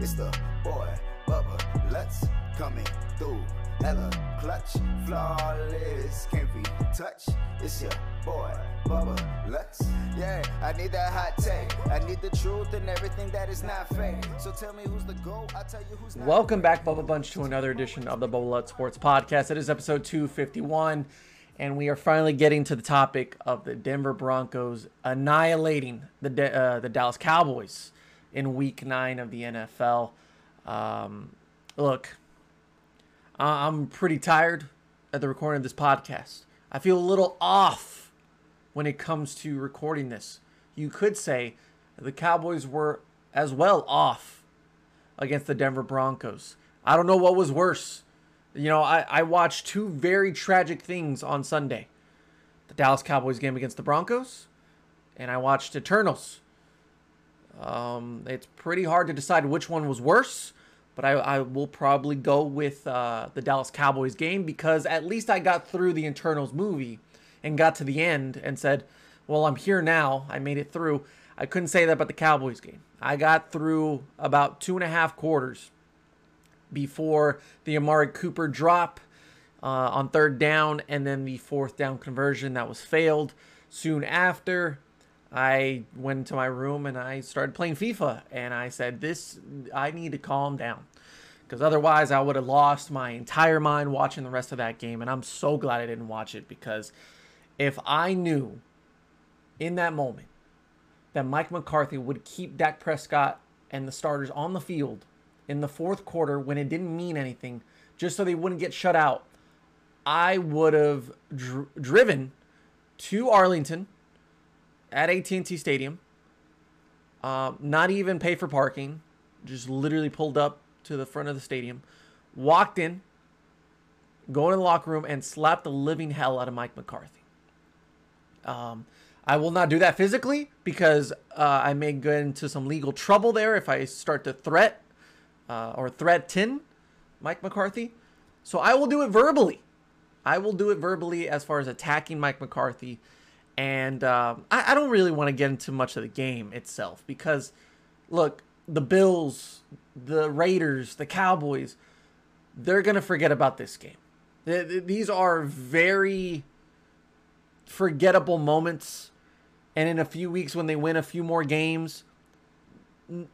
It's the boy, Bubba Lutz coming through. Hella clutch, flawless, can't be touched. It's your boy, Bubba Lutz. Yeah, I need that hot take. I need the truth and everything that is not fake. So tell me who's the GOAT, I'll tell you who's not. Welcome back, Bubba Bunch, to another edition of the Bubba Lutz Sports Podcast. It is episode 251, and we are finally getting to the topic of the Denver Broncos annihilating the uh, the Dallas Cowboys in Week Nine of the NFL. Um, look, I'm pretty tired at the recording of this podcast. I feel a little off when it comes to recording this. You could say the Cowboys were as well off against the Denver Broncos. I don't know what was worse. You know, I, I watched two very tragic things on Sunday the Dallas Cowboys game against the Broncos, and I watched Eternals. Um, it's pretty hard to decide which one was worse, but I, I will probably go with uh, the Dallas Cowboys game because at least I got through the Eternals movie and got to the end and said, well, I'm here now. I made it through. I couldn't say that about the Cowboys game. I got through about two and a half quarters before the Amari Cooper drop uh, on third down and then the fourth down conversion that was failed. Soon after, I went to my room and I started playing FIFA and I said, This, I need to calm down. Because otherwise, I would have lost my entire mind watching the rest of that game. And I'm so glad I didn't watch it because if I knew in that moment that Mike McCarthy would keep Dak Prescott and the starters on the field in the fourth quarter when it didn't mean anything, just so they wouldn't get shut out, I would have dr- driven to Arlington at AT&T Stadium, uh, not even pay for parking, just literally pulled up to the front of the stadium, walked in, go in the locker room, and slapped the living hell out of Mike McCarthy. Um, I will not do that physically because uh, I may get into some legal trouble there if I start to threat uh, or threaten Mike McCarthy. So I will do it verbally. I will do it verbally as far as attacking Mike McCarthy. And uh, I, I don't really want to get into much of the game itself because, look, the Bills, the Raiders, the Cowboys, they're going to forget about this game. Th- th- These are very forgettable moments. And in a few weeks, when they win a few more games,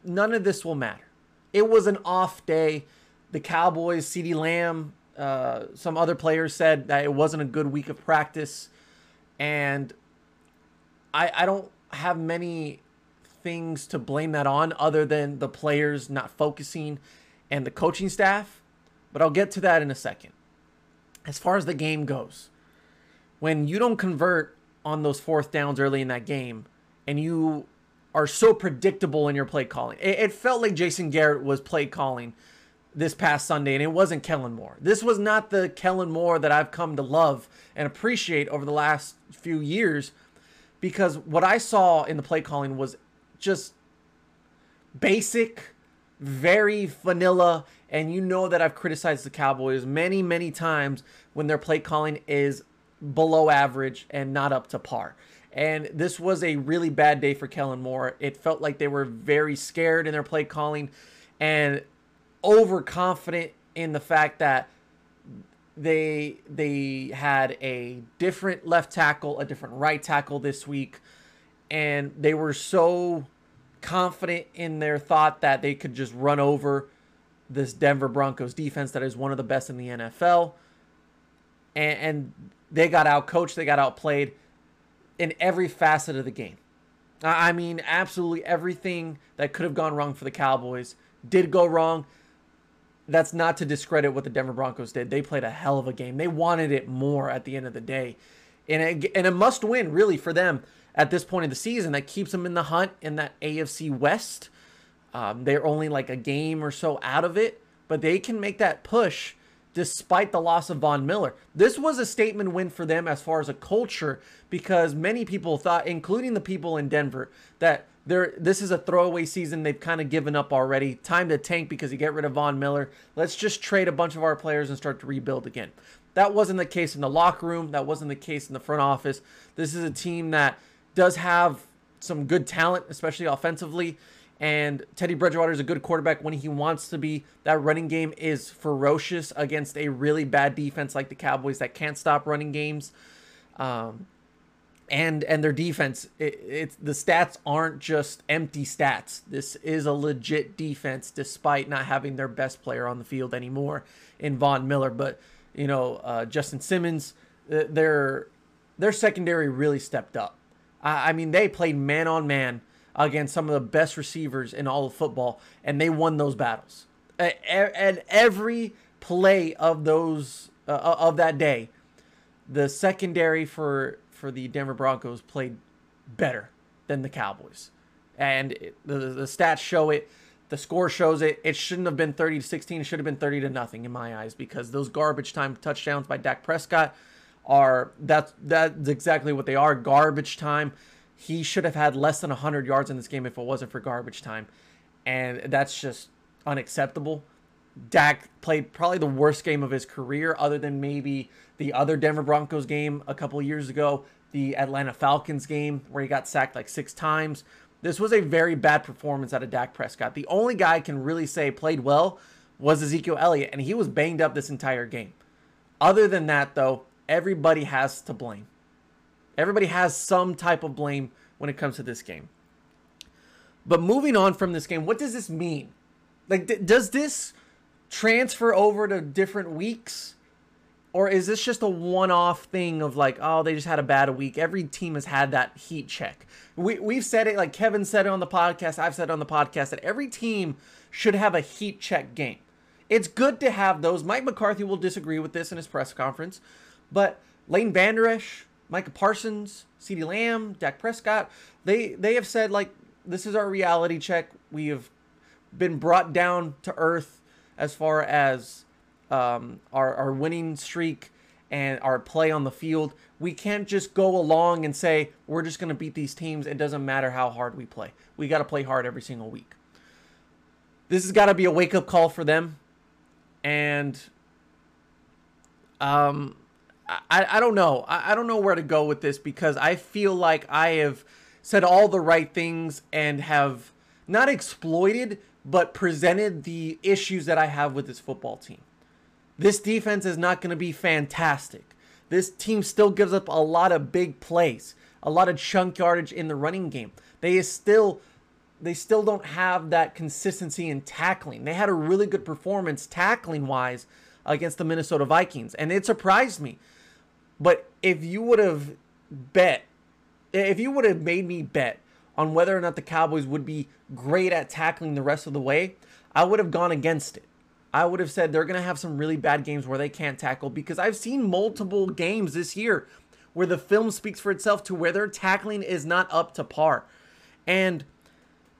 none of this will matter. It was an off day. The Cowboys, CeeDee Lamb, uh, some other players said that it wasn't a good week of practice. And I, I don't have many things to blame that on other than the players not focusing and the coaching staff. But I'll get to that in a second. As far as the game goes, when you don't convert on those fourth downs early in that game and you are so predictable in your play calling, it, it felt like Jason Garrett was play calling this past Sunday, and it wasn't Kellen Moore. This was not the Kellen Moore that I've come to love and appreciate over the last few years because what I saw in the play calling was just basic, very vanilla. And you know that I've criticized the Cowboys many, many times when their play calling is below average and not up to par. And this was a really bad day for Kellen Moore. It felt like they were very scared in their play calling and overconfident in the fact that they they had a different left tackle, a different right tackle this week, and they were so confident in their thought that they could just run over this Denver Broncos defense that is one of the best in the NFL. And, and they got out coached, they got outplayed in every facet of the game. I I mean, absolutely everything that could have gone wrong for the Cowboys did go wrong. That's not to discredit what the Denver Broncos did. They played a hell of a game. They wanted it more at the end of the day. And a, and a must win, really, for them at this point of the season that keeps them in the hunt in that AFC West. Um, they're only like a game or so out of it, but they can make that push despite the loss of Von Miller. This was a statement win for them as far as a culture because many people thought, including the people in Denver, that there this is a throwaway season. They've kind of given up already. Time to tank because you get rid of Von Miller. Let's just trade a bunch of our players and start to rebuild again. That wasn't the case in the locker room. That wasn't the case in the front office. This is a team that does have some good talent, especially offensively. And Teddy Bridgewater is a good quarterback when he wants to be. That running game is ferocious against a really bad defense like the Cowboys that can't stop running games. Um, and and their defense, it, it's the stats aren't just empty stats. This is a legit defense, despite not having their best player on the field anymore in Von Miller. But you know, uh, Justin Simmons, their their secondary really stepped up. I, I mean, they played man on man against some of the best receivers in all of football, and they won those battles. And every play of those uh, of that day, the secondary for for the Denver Broncos played better than the Cowboys, and it, the the stats show it. The score shows it. It shouldn't have been 30 to 16. It should have been 30 to nothing in my eyes because those garbage time touchdowns by Dak Prescott are that's that's exactly what they are. Garbage time. He should have had less than 100 yards in this game if it wasn't for garbage time. And that's just unacceptable. Dak played probably the worst game of his career, other than maybe the other Denver Broncos game a couple years ago, the Atlanta Falcons game, where he got sacked like six times. This was a very bad performance out of Dak Prescott. The only guy I can really say played well was Ezekiel Elliott, and he was banged up this entire game. Other than that, though, everybody has to blame. Everybody has some type of blame when it comes to this game. But moving on from this game, what does this mean? Like, does this transfer over to different weeks? Or is this just a one off thing of like, oh, they just had a bad week? Every team has had that heat check. We, we've said it, like Kevin said it on the podcast, I've said it on the podcast, that every team should have a heat check game. It's good to have those. Mike McCarthy will disagree with this in his press conference, but Leighton Vander Esch, Micah Parsons, CeeDee Lamb, Dak Prescott, they they have said like this is our reality check. We have been brought down to earth as far as um, our our winning streak and our play on the field. We can't just go along and say we're just going to beat these teams. It doesn't matter how hard we play. We got to play hard every single week. This has got to be a wake up call for them, and um, I, I don't know. I, I don't know where to go with this because I feel like I have said all the right things and have not exploited, but presented the issues that I have with this football team. This defense is not going to be fantastic. This team still gives up a lot of big plays, a lot of chunk yardage in the running game. They is still they still don't have that consistency in tackling. They had a really good performance tackling wise against the Minnesota Vikings, and it surprised me but if you would have bet, if you would have made me bet on whether or not the Cowboys would be great at tackling the rest of the way, I would have gone against it. I would have said they're going to have some really bad games where they can't tackle because I've seen multiple games this year where the film speaks for itself to where their tackling is not up to par. And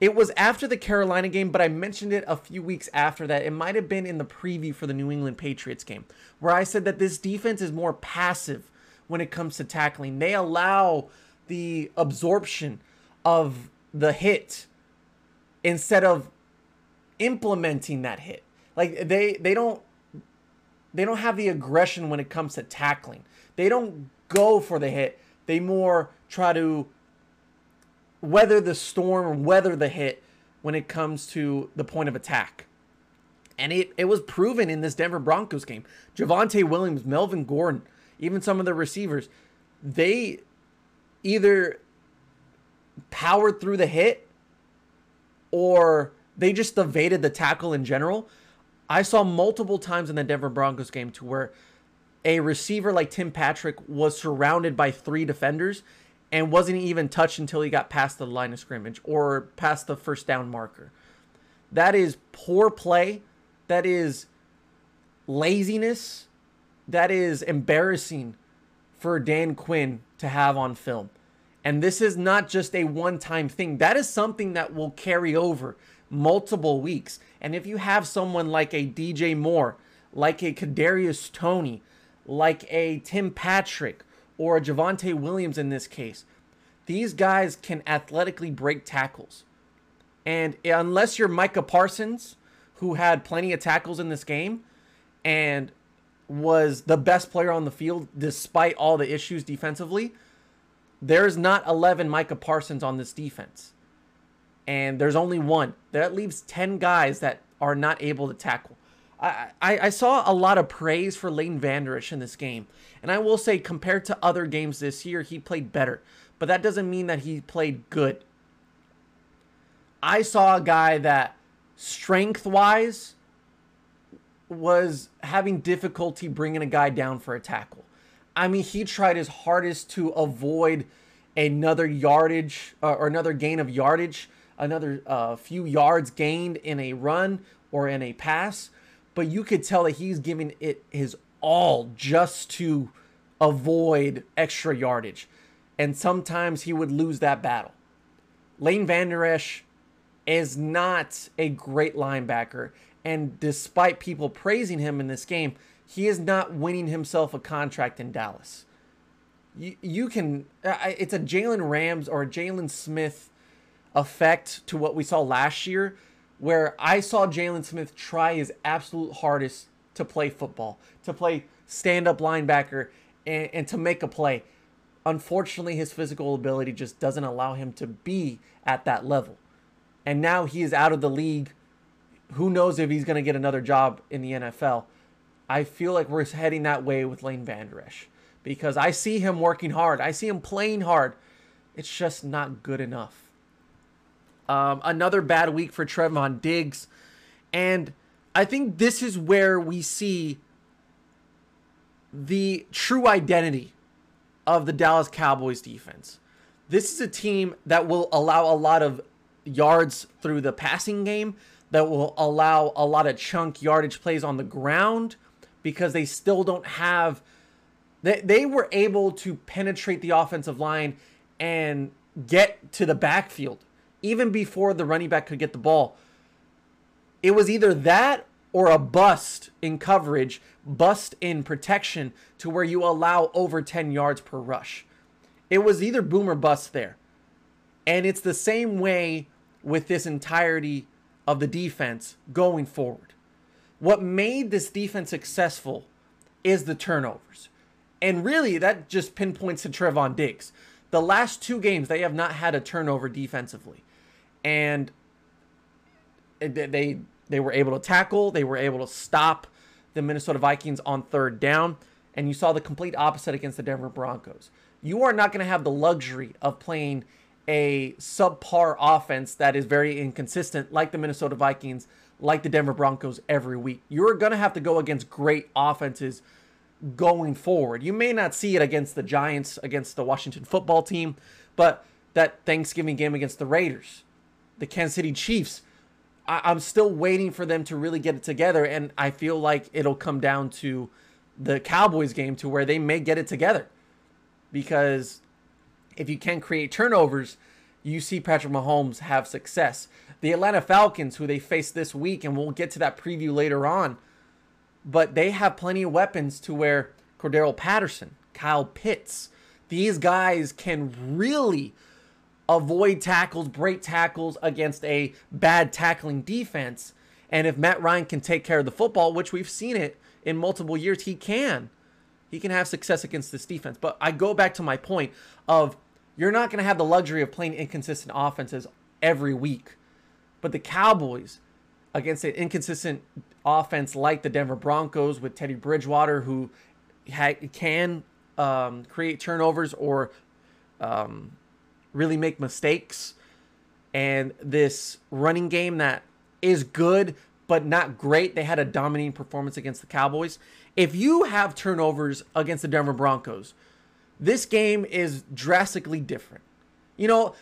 it was after the Carolina game, but I mentioned it a few weeks after that. It might have been in the preview for the New England Patriots game, where I said that this defense is more passive when it comes to tackling. They allow the absorption of the hit instead of implementing that hit. Like they they don't they don't have the aggression when it comes to tackling. They don't go for the hit. They more try to weather the storm, or weather the hit when it comes to the point of attack. And it, it was proven in this Denver Broncos game. Javonte Williams, Melvin Gordon, even some of the receivers, they either powered through the hit or they just evaded the tackle in general. I saw multiple times in the Denver Broncos game to where a receiver like Tim Patrick was surrounded by three defenders and wasn't even touched until he got past the line of scrimmage or past the first down marker. That is poor play. That is laziness. That is embarrassing for Dan Quinn to have on film. And this is not just a one time thing, that is something that will carry over multiple weeks. And if you have someone like a DJ Moore, like a Kadarius Toney, like a Tim Patrick, or a Javonte Williams in this case. These guys can athletically break tackles. And unless you're Micah Parsons, who had plenty of tackles in this game and was the best player on the field despite all the issues defensively, there's not 11 Micah Parsons on this defense. and there's only one. That leaves 10 guys that are not able to tackle. I, I, I saw a lot of praise for Leighton Vander Esch in this game. And I will say, compared to other games this year, he played better. But that doesn't mean that he played good. I saw a guy that, strength wise, was having difficulty bringing a guy down for a tackle. I mean, he tried his hardest to avoid another yardage uh, or another gain of yardage, another uh, few yards gained in a run or in a pass. But you could tell that he's giving it his all just to avoid extra yardage. And sometimes he would lose that battle. Leighton Vander Esch is not a great linebacker. And despite people praising him in this game, he is not winning himself a contract in Dallas. You, you can, it's a Jalen Rams or a Jaylon Smith effect to what we saw last year, where I saw Jaylon Smith try his absolute hardest to play football, to play stand up linebacker, and, and to make a play. Unfortunately, his physical ability just doesn't allow him to be at that level. And now he is out of the league. Who knows if he's going to get another job in the NFL? I feel like we're heading that way with Vander Esch because I see him working hard. I see him playing hard. It's just not good enough. Um, another bad week for Trevon Diggs. And I think this is where we see the true identity of the Dallas Cowboys defense. This is a team that will allow a lot of yards through the passing game, that will allow a lot of chunk yardage plays on the ground because they still don't have they, they were able to penetrate the offensive line and get to the backfield even before the running back could get the ball. It was either that or a bust in coverage, bust in protection to where you allow over 10 yards per rush. It was either boom or bust there. And it's the same way with this entirety of the defense going forward. What made this defense successful is the turnovers. And really, that just pinpoints to Trevon Diggs. The last two games, they have not had a turnover defensively. And eh, they they were able to tackle, they were able to stop the Minnesota Vikings on third down, and you saw the complete opposite against the Denver Broncos. You are not going to have the luxury of playing a subpar offense that is very inconsistent, like the Minnesota Vikings, like the Denver Broncos every week. You're going to have to go against great offenses going forward. You may not see it against the Giants, against the Washington football team, but that Thanksgiving game against the Raiders, the Kansas City Chiefs, I- am still waiting for them to really get it together. And I feel like it'll come down to the Cowboys game to where they may get it together because if you can create turnovers, you see Patrick Mahomes have success. The Atlanta Falcons, who they face this week, and we'll get to that preview later on, but they have plenty of weapons to where Cordarrelle Patterson, Kyle Pitts, these guys can really avoid tackles, break tackles against a bad tackling defense. And if Matt Ryan can take care of the football, which we've seen it in multiple years, he can. He can have success against this defense. But I go back to my point of you're not going to have the luxury of playing inconsistent offenses every week. But the Cowboys, against an inconsistent offense like the Denver Broncos with Teddy Bridgewater, who ha- can um, create turnovers or um, really make mistakes, and this running game that is good but not great. They had a dominating performance against the Cowboys. If you have turnovers against the Denver Broncos, this game is drastically different. You know,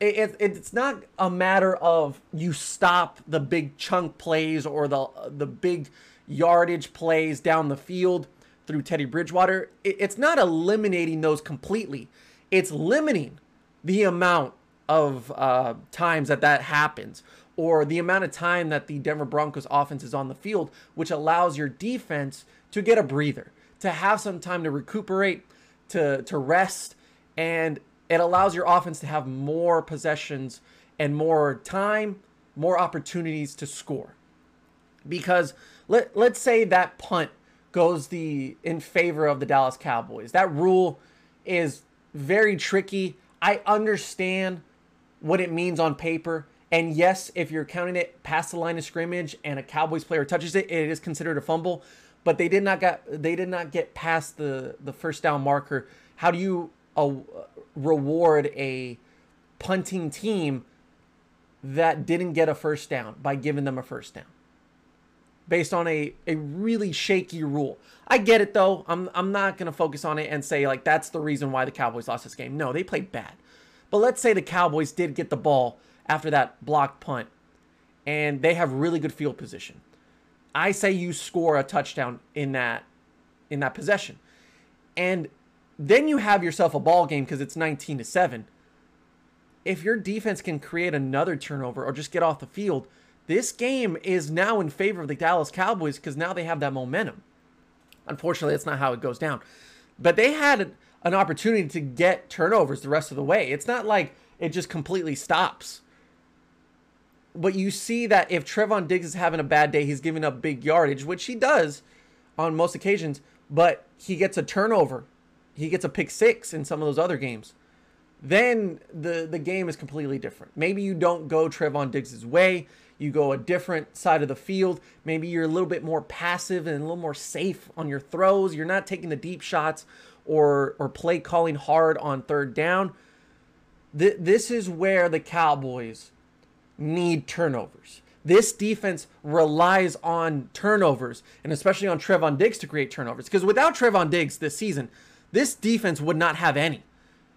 it, it, it's not a matter of you stop the big chunk plays or the the big yardage plays down the field through Teddy Bridgewater. It, it's not eliminating those completely. It's limiting the amount of uh, times that that happens or the amount of time that the Denver Broncos offense is on the field, which allows your defense to get a breather, to have some time to recuperate, to to rest, and it allows your offense to have more possessions and more time, more opportunities to score. Because let let's say that punt goes the in favor of the Dallas Cowboys. That rule is very tricky. I understand what it means on paper. And yes, if you're counting it past the line of scrimmage and a Cowboys player touches it, it is considered a fumble. But they did not get they did not get past the the first down marker. How do you uh, reward a punting team that didn't get a first down by giving them a first down? based on a, a really shaky rule. I get it though. I'm I'm not gonna focus on it and say like that's the reason why the Cowboys lost this game. No, they played bad. But let's say the Cowboys did get the ball after that blocked punt and they have really good field position. I say you score a touchdown in that in that possession. And then you have yourself a ball game because it's 19 to 7. If your defense can create another turnover or just get off the field, this game is now in favor of the Dallas Cowboys because now they have that momentum. Unfortunately, that's not how it goes down. But they had an opportunity to get turnovers the rest of the way. It's not like it just completely stops. But you see that if Trevon Diggs is having a bad day, he's giving up big yardage, which he does on most occasions, but he gets a turnover. He gets a pick six in some of those other games. Then the, the game is completely different. Maybe you don't go Trevon Diggs' way you go a different side of the field. Maybe you're a little bit more passive and a little more safe on your throws. You're not taking the deep shots or or play calling hard on third down. Th- this is where the Cowboys need turnovers. This defense relies on turnovers and especially on Trevon Diggs to create turnovers because without Trevon Diggs this season, this defense would not have any.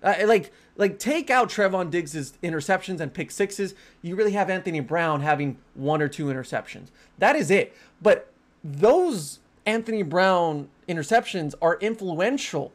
Uh, like like take out Trevon Diggs's interceptions and pick sixes. You really have Anthony Brown having one or two interceptions. That is it. But those Anthony Brown interceptions are influential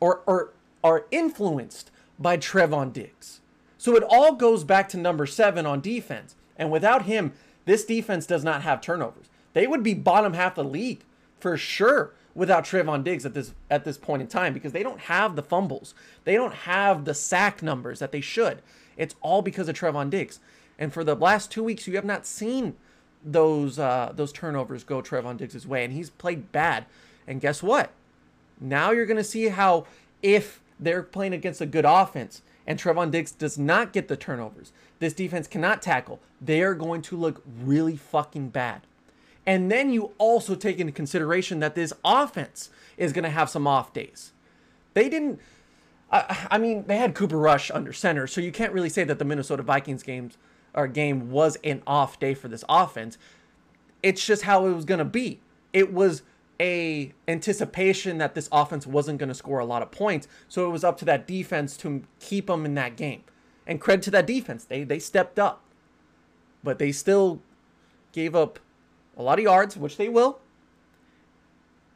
or, or are influenced by Trevon Diggs. So it all goes back to number seven on defense. And without him, this defense does not have turnovers. They would be bottom half of the league for sure without Trevon Diggs at this at this point in time because they don't have the fumbles. They don't have the sack numbers that they should. It's all because of Trevon Diggs. And for the last two weeks, you have not seen those uh, those turnovers go Trevon Diggs' way, and he's played bad. And guess what? Now you're going to see how if they're playing against a good offense and Trevon Diggs does not get the turnovers, this defense cannot tackle. They are going to look really fucking bad. And then you also take into consideration that this offense is going to have some off days. They didn't. I, I, mean, they had Cooper Rush under center, so you can't really say that the Minnesota Vikings games or game was an off day for this offense. It's just how it was going to be. It was a anticipation that this offense wasn't going to score a lot of points, so it was up to that defense to keep them in that game. And credit to that defense, they they stepped up, but they still gave up a lot of yards, which they will.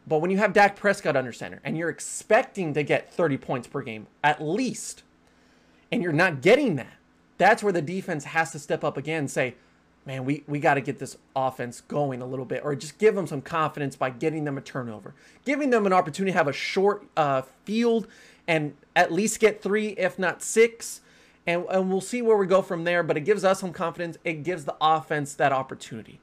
But when you have Dak Prescott under center and you're expecting to get 30 points per game at least, and you're not getting that, that's where the defense has to step up again and say, man, we, we got to get this offense going a little bit, or just give them some confidence by getting them a turnover, giving them an opportunity to have a short uh, field and at least get three, if not six. And, and we'll see where we go from there, but it gives us some confidence. It gives the offense that opportunity.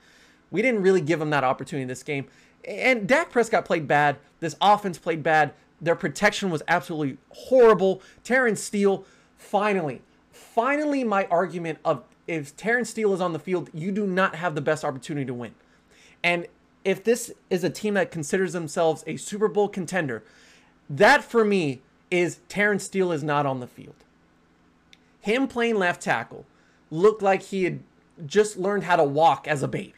We didn't really give them that opportunity in this game. And Dak Prescott played bad. This offense played bad. Their protection was absolutely horrible. Terence Steele, finally, finally, my argument of if Terence Steele is on the field, you do not have the best opportunity to win. And if this is a team that considers themselves a Super Bowl contender, that for me is Terence Steele is not on the field. Him playing left tackle looked like he had just learned how to walk as a baby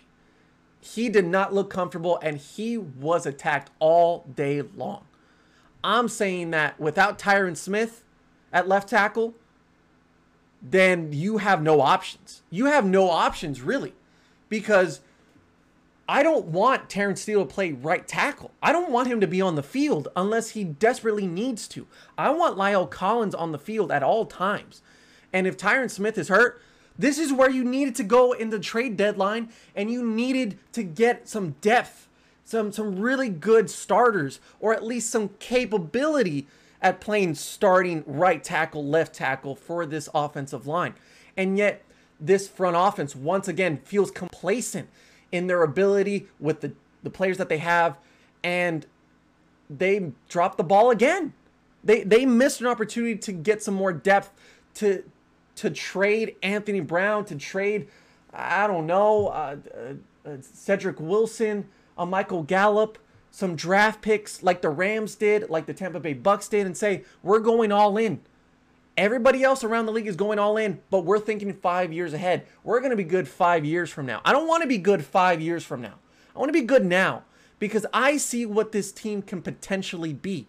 he did not look comfortable and he was attacked all day long. I'm saying that without Tyron Smith at left tackle, then you have no options. You have no options really because I don't want Terence Steele to play right tackle. I don't want him to be on the field unless he desperately needs to. I want La'el Collins on the field at all times. And if Tyron Smith is hurt, this is where you needed to go in the trade deadline and you needed to get some depth, some some really good starters or at least some capability at playing starting right tackle, left tackle for this offensive line. And yet this front offense once again feels complacent in their ability with the the players that they have and they drop the ball again. They they missed an opportunity to get some more depth to to trade Anthony Brown, to trade, I don't know, uh, uh, uh Cedric Wilson, a Michael Gallup, some draft picks like the Rams did, like the Tampa Bay Bucks did, and say, we're going all in. Everybody else around the league is going all in, but we're thinking five years ahead. We're going to be good five years from now. I don't want to be good five years from now. I want to be good now because I see what this team can potentially be.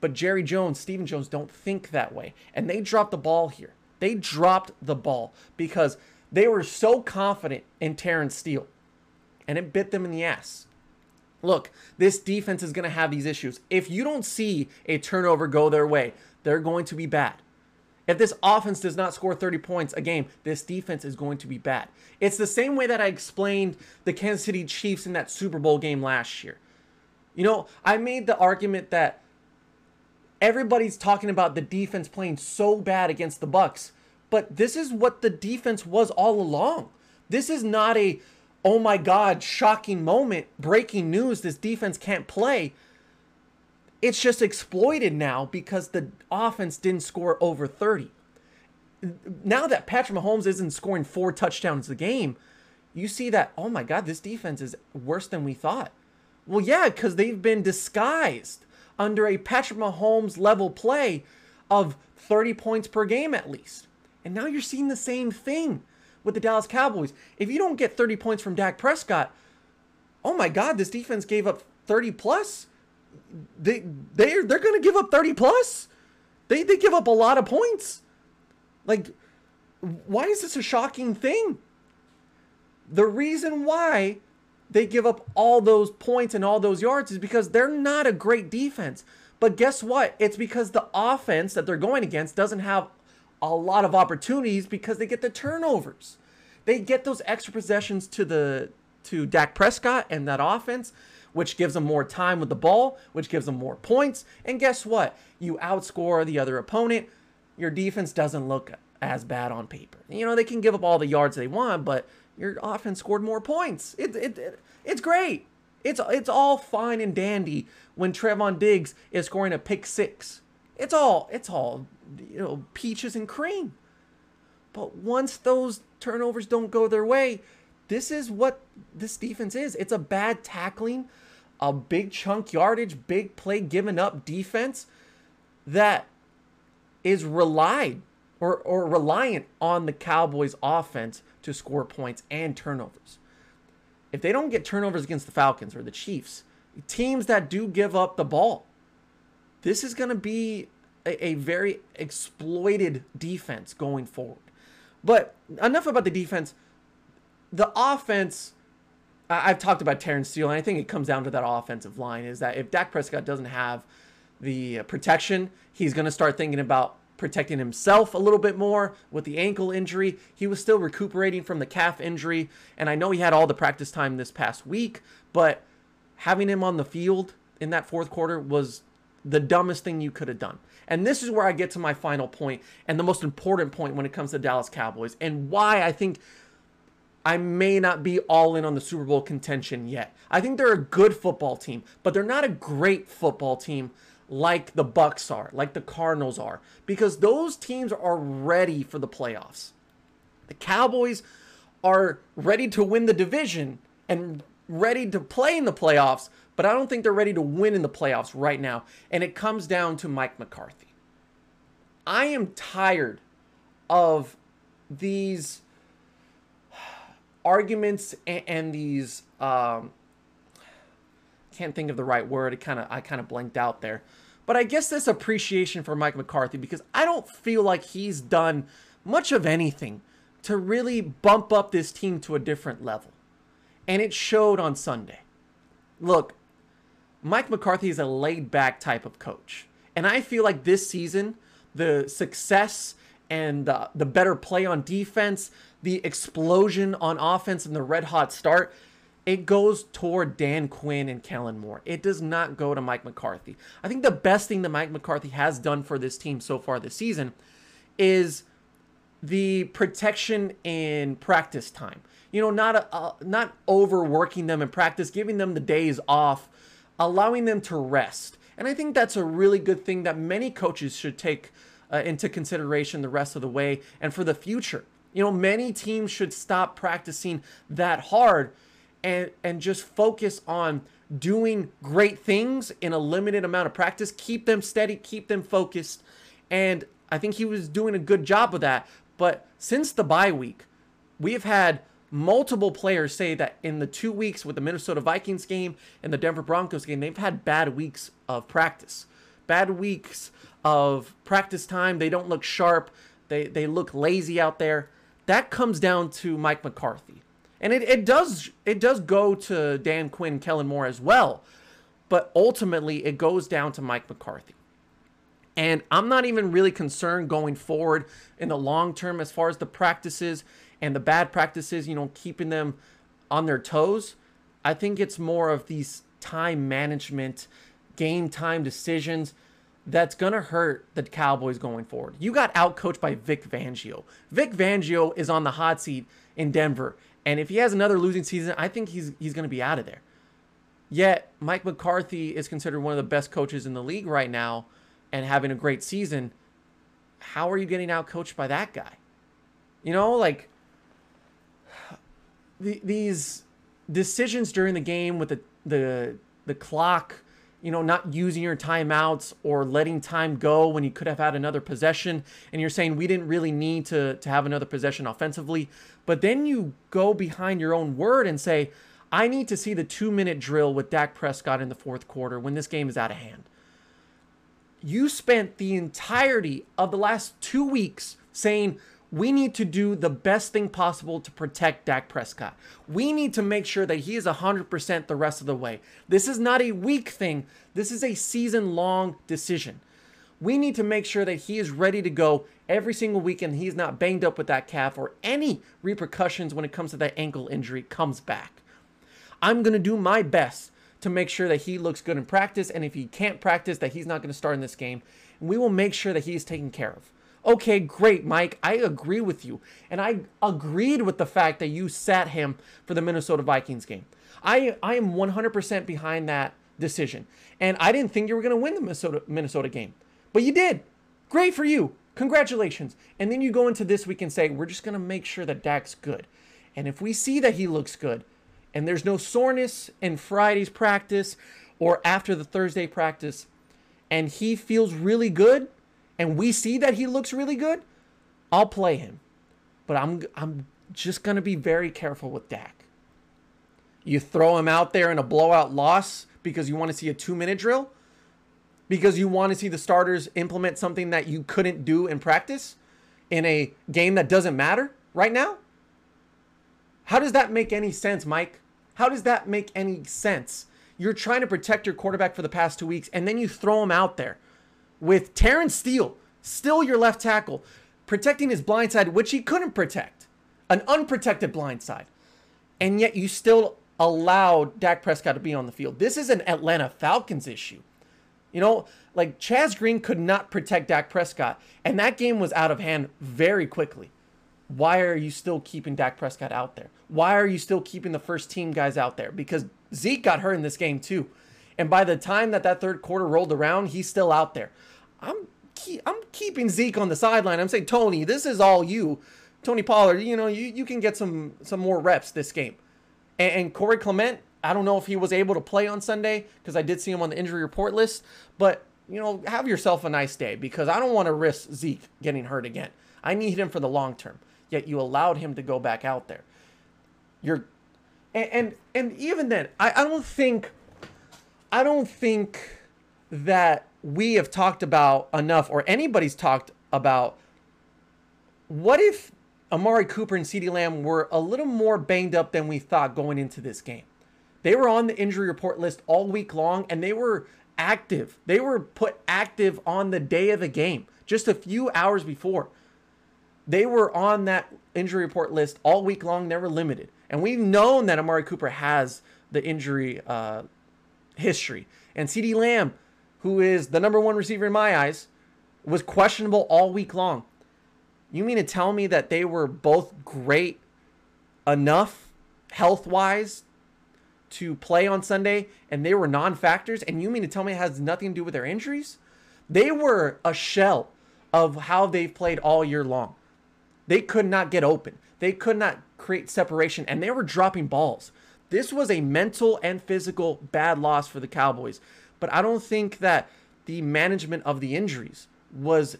But Jerry Jones, Stephen Jones don't think that way. And they dropped the ball here. They dropped the ball because they were so confident in Terence Steele. And it bit them in the ass. Look, this defense is going to have these issues. If you don't see a turnover go their way, they're going to be bad. If this offense does not score 30 points a game, this defense is going to be bad. It's the same way that I explained the Kansas City Chiefs in that Super Bowl game last year. You know, I made the argument that everybody's talking about the defense playing so bad against the Bucks, but this is what the defense was all along. This is not a oh my god, shocking moment, breaking news, this defense can't play. It's just exploited now because the offense didn't score over 30. Now that Patrick Mahomes isn't scoring four touchdowns a game, you see that, oh my God, this defense is worse than we thought. Well, yeah, because they've been disguised under a Patrick Mahomes level play of 30 points per game at least. And now you're seeing the same thing with the Dallas Cowboys. If you don't get 30 points from Dak Prescott, oh my God, this defense gave up 30 plus they they're they're gonna give up 30 plus. They they give up a lot of points. Like, why is this a shocking thing? The reason why they give up all those points and all those yards is because they're not a great defense. But guess what? It's because the offense that they're going against doesn't have a lot of opportunities because they get the turnovers. They get those extra possessions to the to Dak Prescott and that offense which gives them more time with the ball, which gives them more points. And guess what? You outscore the other opponent. Your defense doesn't look as bad on paper. You know, they can give up all the yards they want, but your offense scored more points. It, it, it it's great. It's it's all fine and dandy when Trevon Diggs is scoring a pick six. It's all it's all you know peaches and cream. But once those turnovers don't go their way, this is what this defense is. It's a bad tackling, a big chunk yardage, big play given up defense that is relied or, or reliant on the Cowboys offense to score points and turnovers. If they don't get turnovers against the Falcons or the Chiefs, teams that do give up the ball, this is going to be a, a very exploited defense going forward. But enough about the defense. The offense I've talked about Terence Steele, and I think it comes down to that offensive line is that if Dak Prescott doesn't have the protection, he's going to start thinking about protecting himself a little bit more with the ankle injury. He was still recuperating from the calf injury, and I know he had all the practice time this past week, but having him on the field in that fourth quarter was the dumbest thing you could have done. And this is where I get to my final point and the most important point when it comes to Dallas Cowboys and why I think I may not be all in on the Super Bowl contention yet. I think they're a good football team, but they're not a great football team like the Bucks are, like the Cardinals are, because those teams are ready for the playoffs. The Cowboys are ready to win the division and ready to play in the playoffs, but I don't think they're ready to win in the playoffs right now. And it comes down to Mike McCarthy. I am tired of these arguments and, and these um, can't think of the right word. It kind of I kind of blanked out there. But I guess this appreciation for Mike McCarthy because I don't feel like he's done much of anything to really bump up this team to a different level. And it showed on Sunday. Look, Mike McCarthy is a laid back type of coach. And I feel like this season, the success and the, the better play on defense, the explosion on offense and the red hot start, it goes toward Dan Quinn and Kellen Moore. It does not go to Mike McCarthy. I think the best thing that Mike McCarthy has done for this team so far this season is the protection in practice time. You know, not uh, not overworking them in practice, giving them the days off, allowing them to rest. And I think that's a really good thing that many coaches should take uh, into consideration the rest of the way and for the future. You know, many teams should stop practicing that hard and and just focus on doing great things in a limited amount of practice. Keep them steady, keep them focused. And I think he was doing a good job of that. But since the bye week, we have had multiple players say that in the two weeks with the Minnesota Vikings game and the Denver Broncos game, they've had bad weeks of practice, bad weeks of practice time. They don't look sharp. They they look lazy out there. That comes down to Mike McCarthy, and it, it does it does go to Dan Quinn, Kellen Moore as well, but ultimately it goes down to Mike McCarthy. And I'm not even really concerned going forward in the long term as far as the practices and the bad practices, you know, keeping them on their toes. I think it's more of these time management, game time decisions that's going to hurt the Cowboys going forward. You got outcoached by Vic Fangio. Vic Fangio is on the hot seat in Denver, and if he has another losing season, I think he's he's going to be out of there. Yet Mike McCarthy is considered one of the best coaches in the league right now and having a great season. How are you getting out coached by that guy? You know, like the, these decisions during the game with the the the clock, you know, not using your timeouts or letting time go when you could have had another possession, and you're saying we didn't really need to to have another possession offensively, but then you go behind your own word and say, I need to see the two minute drill with Dak Prescott in the fourth quarter when this game is out of hand. You spent the entirety of the last two weeks saying we need to do the best thing possible to protect Dak Prescott. We need to make sure that he is 100% the rest of the way. This is not a week thing, this is a season long decision. We need to make sure that he is ready to go every single week and he's not banged up with that calf or any repercussions when it comes to that ankle injury comes back. I'm going to do my best to make sure that he looks good in practice and if he can't practice that he's not going to start in this game. And we will make sure that he's taken care of. Okay, great, Mike. I agree with you. And I agreed with the fact that you sat him for the Minnesota Vikings game. I, I am 100% behind that decision. And I didn't think you were going to win the Minnesota, Minnesota game. But you did. Great for you. Congratulations. And then you go into this week and say, we're just going to make sure that Dak's good. And if we see that he looks good and there's no soreness in Friday's practice or after the Thursday practice, and he feels really good, and we see that he looks really good, I'll play him. But I'm I'm just gonna be very careful with Dak. You throw him out there in a blowout loss because you want to see a two minute drill, because you want to see the starters implement something that you couldn't do in practice in a game that doesn't matter right now. How does that make any sense, Mike? How does that make any sense? You're trying to protect your quarterback for the past two weeks, and then you throw him out there with Terence Steele, still your left tackle, protecting his blind side, which he couldn't protect, an unprotected blind side. And yet you still allowed Dak Prescott to be on the field. This is an Atlanta Falcons issue. You know, like Chaz Green could not protect Dak Prescott, and that game was out of hand very quickly. Why are you still keeping Dak Prescott out there? Why are you still keeping the first team guys out there? Because Zeke got hurt in this game too. And by the time that that third quarter rolled around, he's still out there. I'm I'm keeping Zeke on the sideline. I'm saying Tony, this is all you, Tony Pollard. You know, you, you can get some some more reps this game. And, and Corey Clement, I don't know if he was able to play on Sunday because I did see him on the injury report list. But you know, have yourself a nice day because I don't want to risk Zeke getting hurt again. I need him for the long term. Yet you allowed him to go back out there. You're and and, and even then, I, I don't think I don't think that we have talked about enough, or anybody's talked about. What if Amari Cooper and CeeDee Lamb were a little more banged up than we thought going into this game? They were on the injury report list all week long, and they were active. They were put active on the day of the game, just a few hours before. They were on that injury report list all week long. They were limited. And we've known that Amari Cooper has the injury uh, history. And CeeDee Lamb, who is the number one receiver in my eyes, was questionable all week long. You mean to tell me that they were both great enough health wise to play on Sunday and they were non factors? And you mean to tell me it has nothing to do with their injuries? They were a shell of how they've played all year long. They could not get open. They could not create separation, and they were dropping balls. This was a mental and physical bad loss for the Cowboys. But I don't think that the management of the injuries was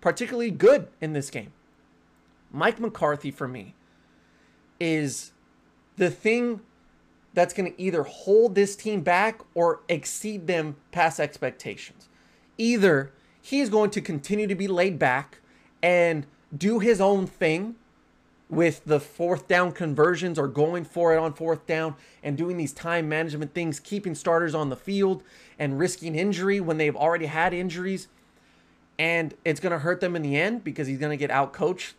particularly good in this game. Mike McCarthy, for me, is the thing that's going to either hold this team back or exceed them past expectations. Either he's going to continue to be laid back and do his own thing with the fourth down conversions or going for it on fourth down and doing these time management things, keeping starters on the field and risking injury when they've already had injuries. And it's going to hurt them in the end because he's going to get out coached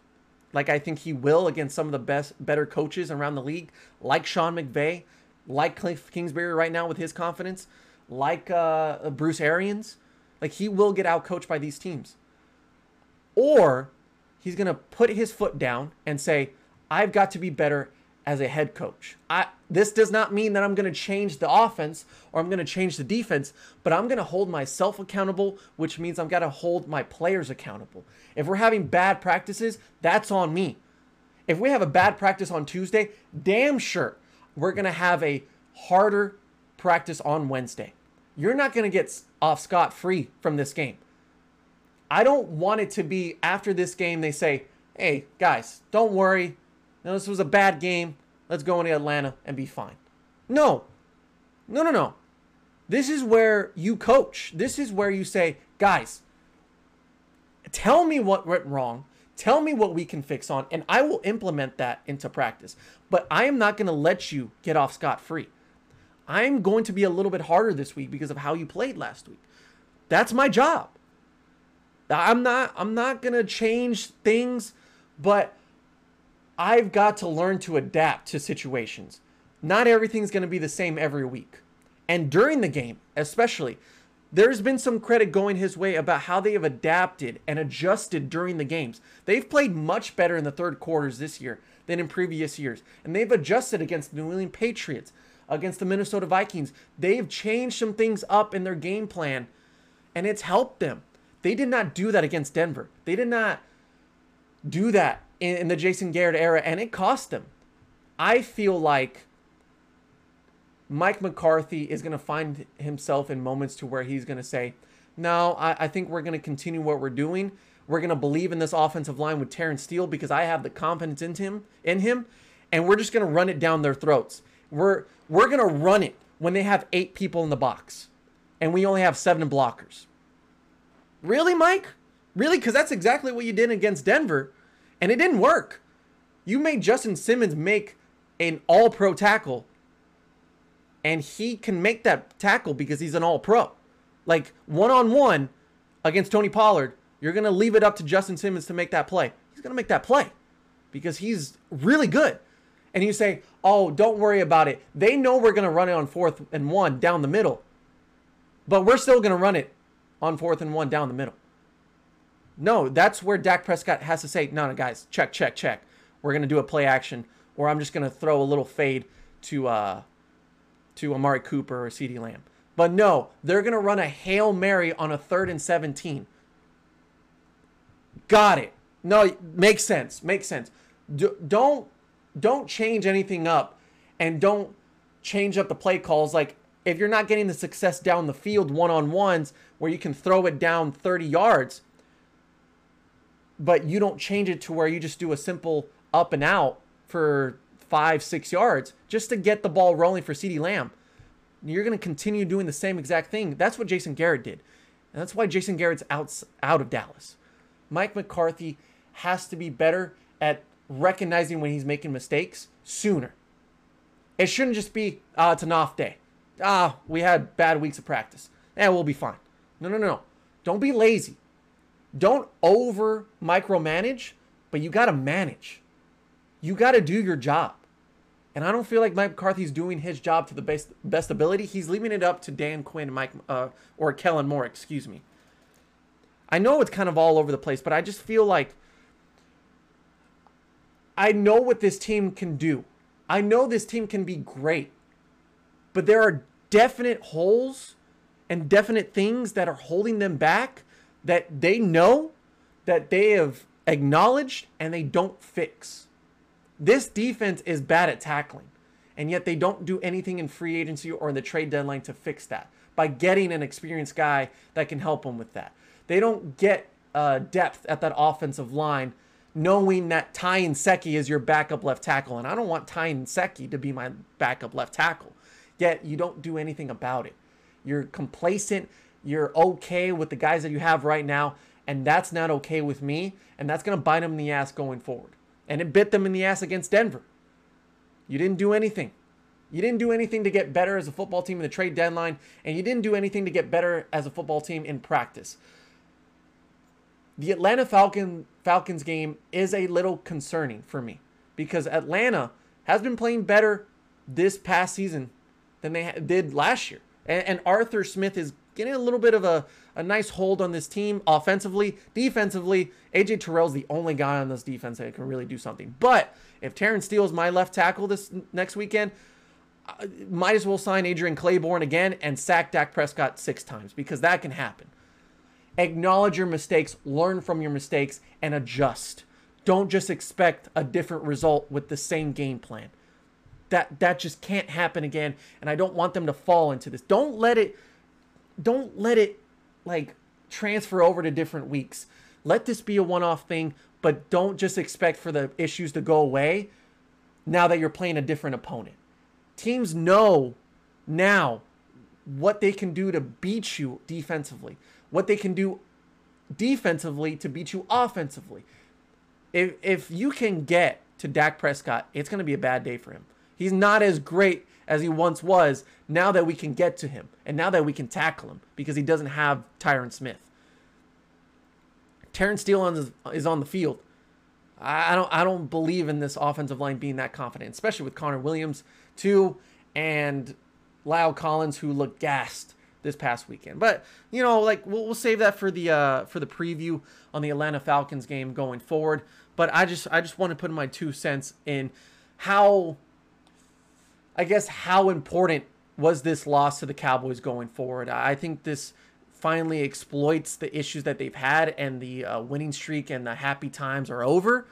like I think he will against some of the best, better coaches around the league, like Sean McVay, like Cliff Kingsbury right now with his confidence, like uh, Bruce Arians. Like he will get out coached by these teams. Or he's going to put his foot down and say, I've got to be better as a head coach. I this does not mean that I'm going to change the offense or I'm going to change the defense, but I'm going to hold myself accountable, which means I'm got to hold my players accountable. If we're having bad practices, that's on me. If we have a bad practice on Tuesday, damn sure we're going to have a harder practice on Wednesday. You're not going to get off scot free from this game. I don't want it to be after this game they say, "Hey, guys, don't worry. No, this was a bad game. Let's go into Atlanta and be fine." No. No, no, no. This is where you coach. This is where you say, "Guys, tell me what went wrong. Tell me what we can fix on, and I will implement that into practice. But I am not going to let you get off scot free. I'm going to be a little bit harder this week because of how you played last week. That's my job. I'm not I'm not going to change things, but I've got to learn to adapt to situations. Not everything's going to be the same every week. And during the game, especially, there's been some credit going his way about how they have adapted and adjusted during the games. They've played much better in the third quarters this year than in previous years. And they've adjusted against the New England Patriots, against the Minnesota Vikings. They've changed some things up in their game plan, and it's helped them. They did not do that against Denver. They did not do that in, in the Jason Garrett era, and it cost them. I feel like Mike McCarthy is going to find himself in moments to where he's going to say, No, I, I think we're going to continue what we're doing. We're going to believe in this offensive line with Terence Steele because I have the confidence in him, in him, and we're just going to run it down their throats. We're we're going to run it when they have eight people in the box, and we only have seven blockers. Really, Mike? Really? Because that's exactly what you did against Denver, and it didn't work. You made Justin Simmons make an all pro tackle, and he can make that tackle because he's an all pro. Like one on one against Tony Pollard, you're going to leave it up to Justin Simmons to make that play. He's going to make that play because he's really good. And you say, oh, don't worry about it. They know we're going to run it on fourth and one down the middle, but we're still going to run it on fourth and one down the middle. No, that's where Dak Prescott has to say, no, no, guys, check, check, check. We're gonna do a play action, or I'm just gonna throw a little fade to uh to Amari Cooper or CeeDee Lamb. But no, they're gonna run a Hail Mary on a third and 17. Got it. No, makes sense. Makes sense. Don't don't change anything up and don't change up the play calls like if you're not getting the success down the field one on ones where you can throw it down 30 yards, but you don't change it to where you just do a simple up and out for five, six yards just to get the ball rolling for CeeDee Lamb. You're going to continue doing the same exact thing. That's what Jason Garrett did. And that's why Jason Garrett's out, out of Dallas. Mike McCarthy has to be better at recognizing when he's making mistakes sooner. It shouldn't just be, uh, it's an off day ah, we had bad weeks of practice. Yeah, we'll be fine. No, no, no, no. Don't be lazy. Don't over micromanage, but you got to manage. You got to do your job. And I don't feel like Mike McCarthy's doing his job to the best best ability. He's leaving it up to Dan Quinn, Mike, uh, or Kellen Moore, excuse me. I know it's kind of all over the place, but I just feel like I know what this team can do. I know this team can be great but there are definite holes and definite things that are holding them back that they know that they have acknowledged and they don't fix. This defense is bad at tackling, and yet they don't do anything in free agency or in the trade deadline to fix that by getting an experienced guy that can help them with that. They don't get uh, depth at that offensive line, knowing that Ty Nsekhe is your backup left tackle, and I don't want Ty Nsekhe to be my backup left tackle. Yet you don't do anything about it. You're complacent. You're okay with the guys that you have right now, and that's not okay with me, and that's going to bite them in the ass going forward. And it bit them in the ass against Denver. You didn't do anything. You didn't do anything to get better as a football team in the trade deadline, and you didn't do anything to get better as a football team in practice. The Atlanta Falcon Falcons game is a little concerning for me because Atlanta has been playing better this past season than they did last year. And, and Arthur Smith is getting a little bit of a, a nice hold on this team offensively. Defensively, AJ Terrell's the only guy on this defense that can really do something. But if Terence Steele is my left tackle this next weekend, I might as well sign Adrian Clayborn again and sack Dak Prescott six times because that can happen. Acknowledge your mistakes, learn from your mistakes, and adjust. Don't just expect a different result with the same game plan. That that just can't happen again, and I don't want them to fall into this. Don't let it don't let it like transfer over to different weeks. Let this be a one-off thing, but don't just expect for the issues to go away now that you're playing a different opponent. Teams know now what they can do to beat you defensively, what they can do defensively to beat you offensively. If if you can get to Dak Prescott, it's going to be a bad day for him. He's not as great as he once was now that we can get to him and now that we can tackle him because he doesn't have Tyron Smith. Terence Steele is on the field. I don't I don't believe in this offensive line being that confident, especially with Connor Williams too and La'el Collins who looked gassed this past weekend. But you know, like we'll, we'll save that for the uh, for the preview on the Atlanta Falcons game going forward. But I just I just want to put my two cents in how I guess how important was this loss to the Cowboys going forward? I think this finally exploits the issues that they've had, and the uh, winning streak and the happy times are over.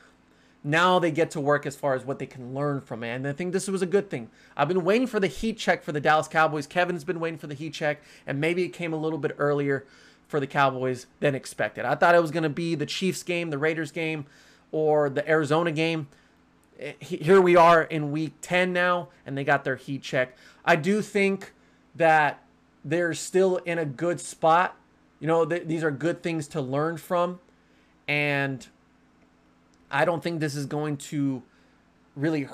Now they get to work as far as what they can learn from it. And I think this was a good thing. I've been waiting for the heat check for the Dallas Cowboys. Kevin's been waiting for the heat check, and maybe it came a little bit earlier for the Cowboys than expected. I thought it was going to be the Chiefs game, the Raiders game, or the Arizona game here we are in week 10 now, and they got their heat check. I do think that they're still in a good spot. You know, th- these are good things to learn from. And I don't think this is going to really,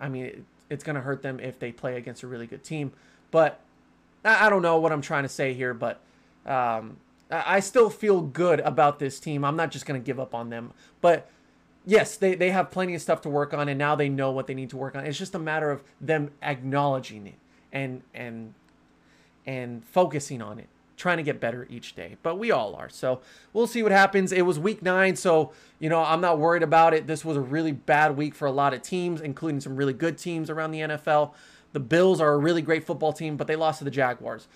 I mean, it's going to hurt them if they play against a really good team. But I don't know what I'm trying to say here, but um, I still feel good about this team. I'm not just going to give up on them. But yes, they, they have plenty of stuff to work on, and now they know what they need to work on. It's just a matter of them acknowledging it and and and focusing on it, trying to get better each day. But we all are. So we'll see what happens. It was week nine, so you know I'm not worried about it. This was a really bad week for a lot of teams, including some really good teams around the NFL. The Bills are a really great football team, but they lost to the Jaguars.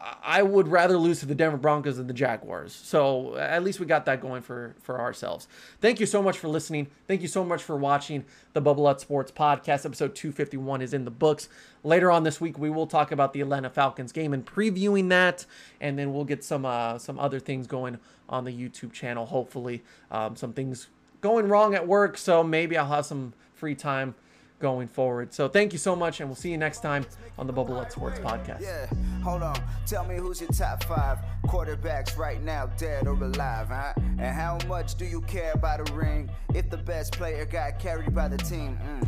I would rather lose to the Denver Broncos than the Jaguars. So at least we got that going for for ourselves. Thank you so much for listening. Thank you so much for watching the Bubba Lutz Sports podcast. Episode 251 is in the books. Later on this week, we will talk about the Atlanta Falcons game and previewing that, and then we'll get some uh, some other things going on the YouTube channel. Hopefully, um, some things going wrong at work, so maybe I'll have some free time going forward. So thank you so much, and we'll see you next time on the Bubba Lutz Sports podcast. Yeah, hold on. Tell me who's your top five quarterbacks right now, dead or alive, huh? And how much do you care about a ring if the best player got carried by the team? Mm.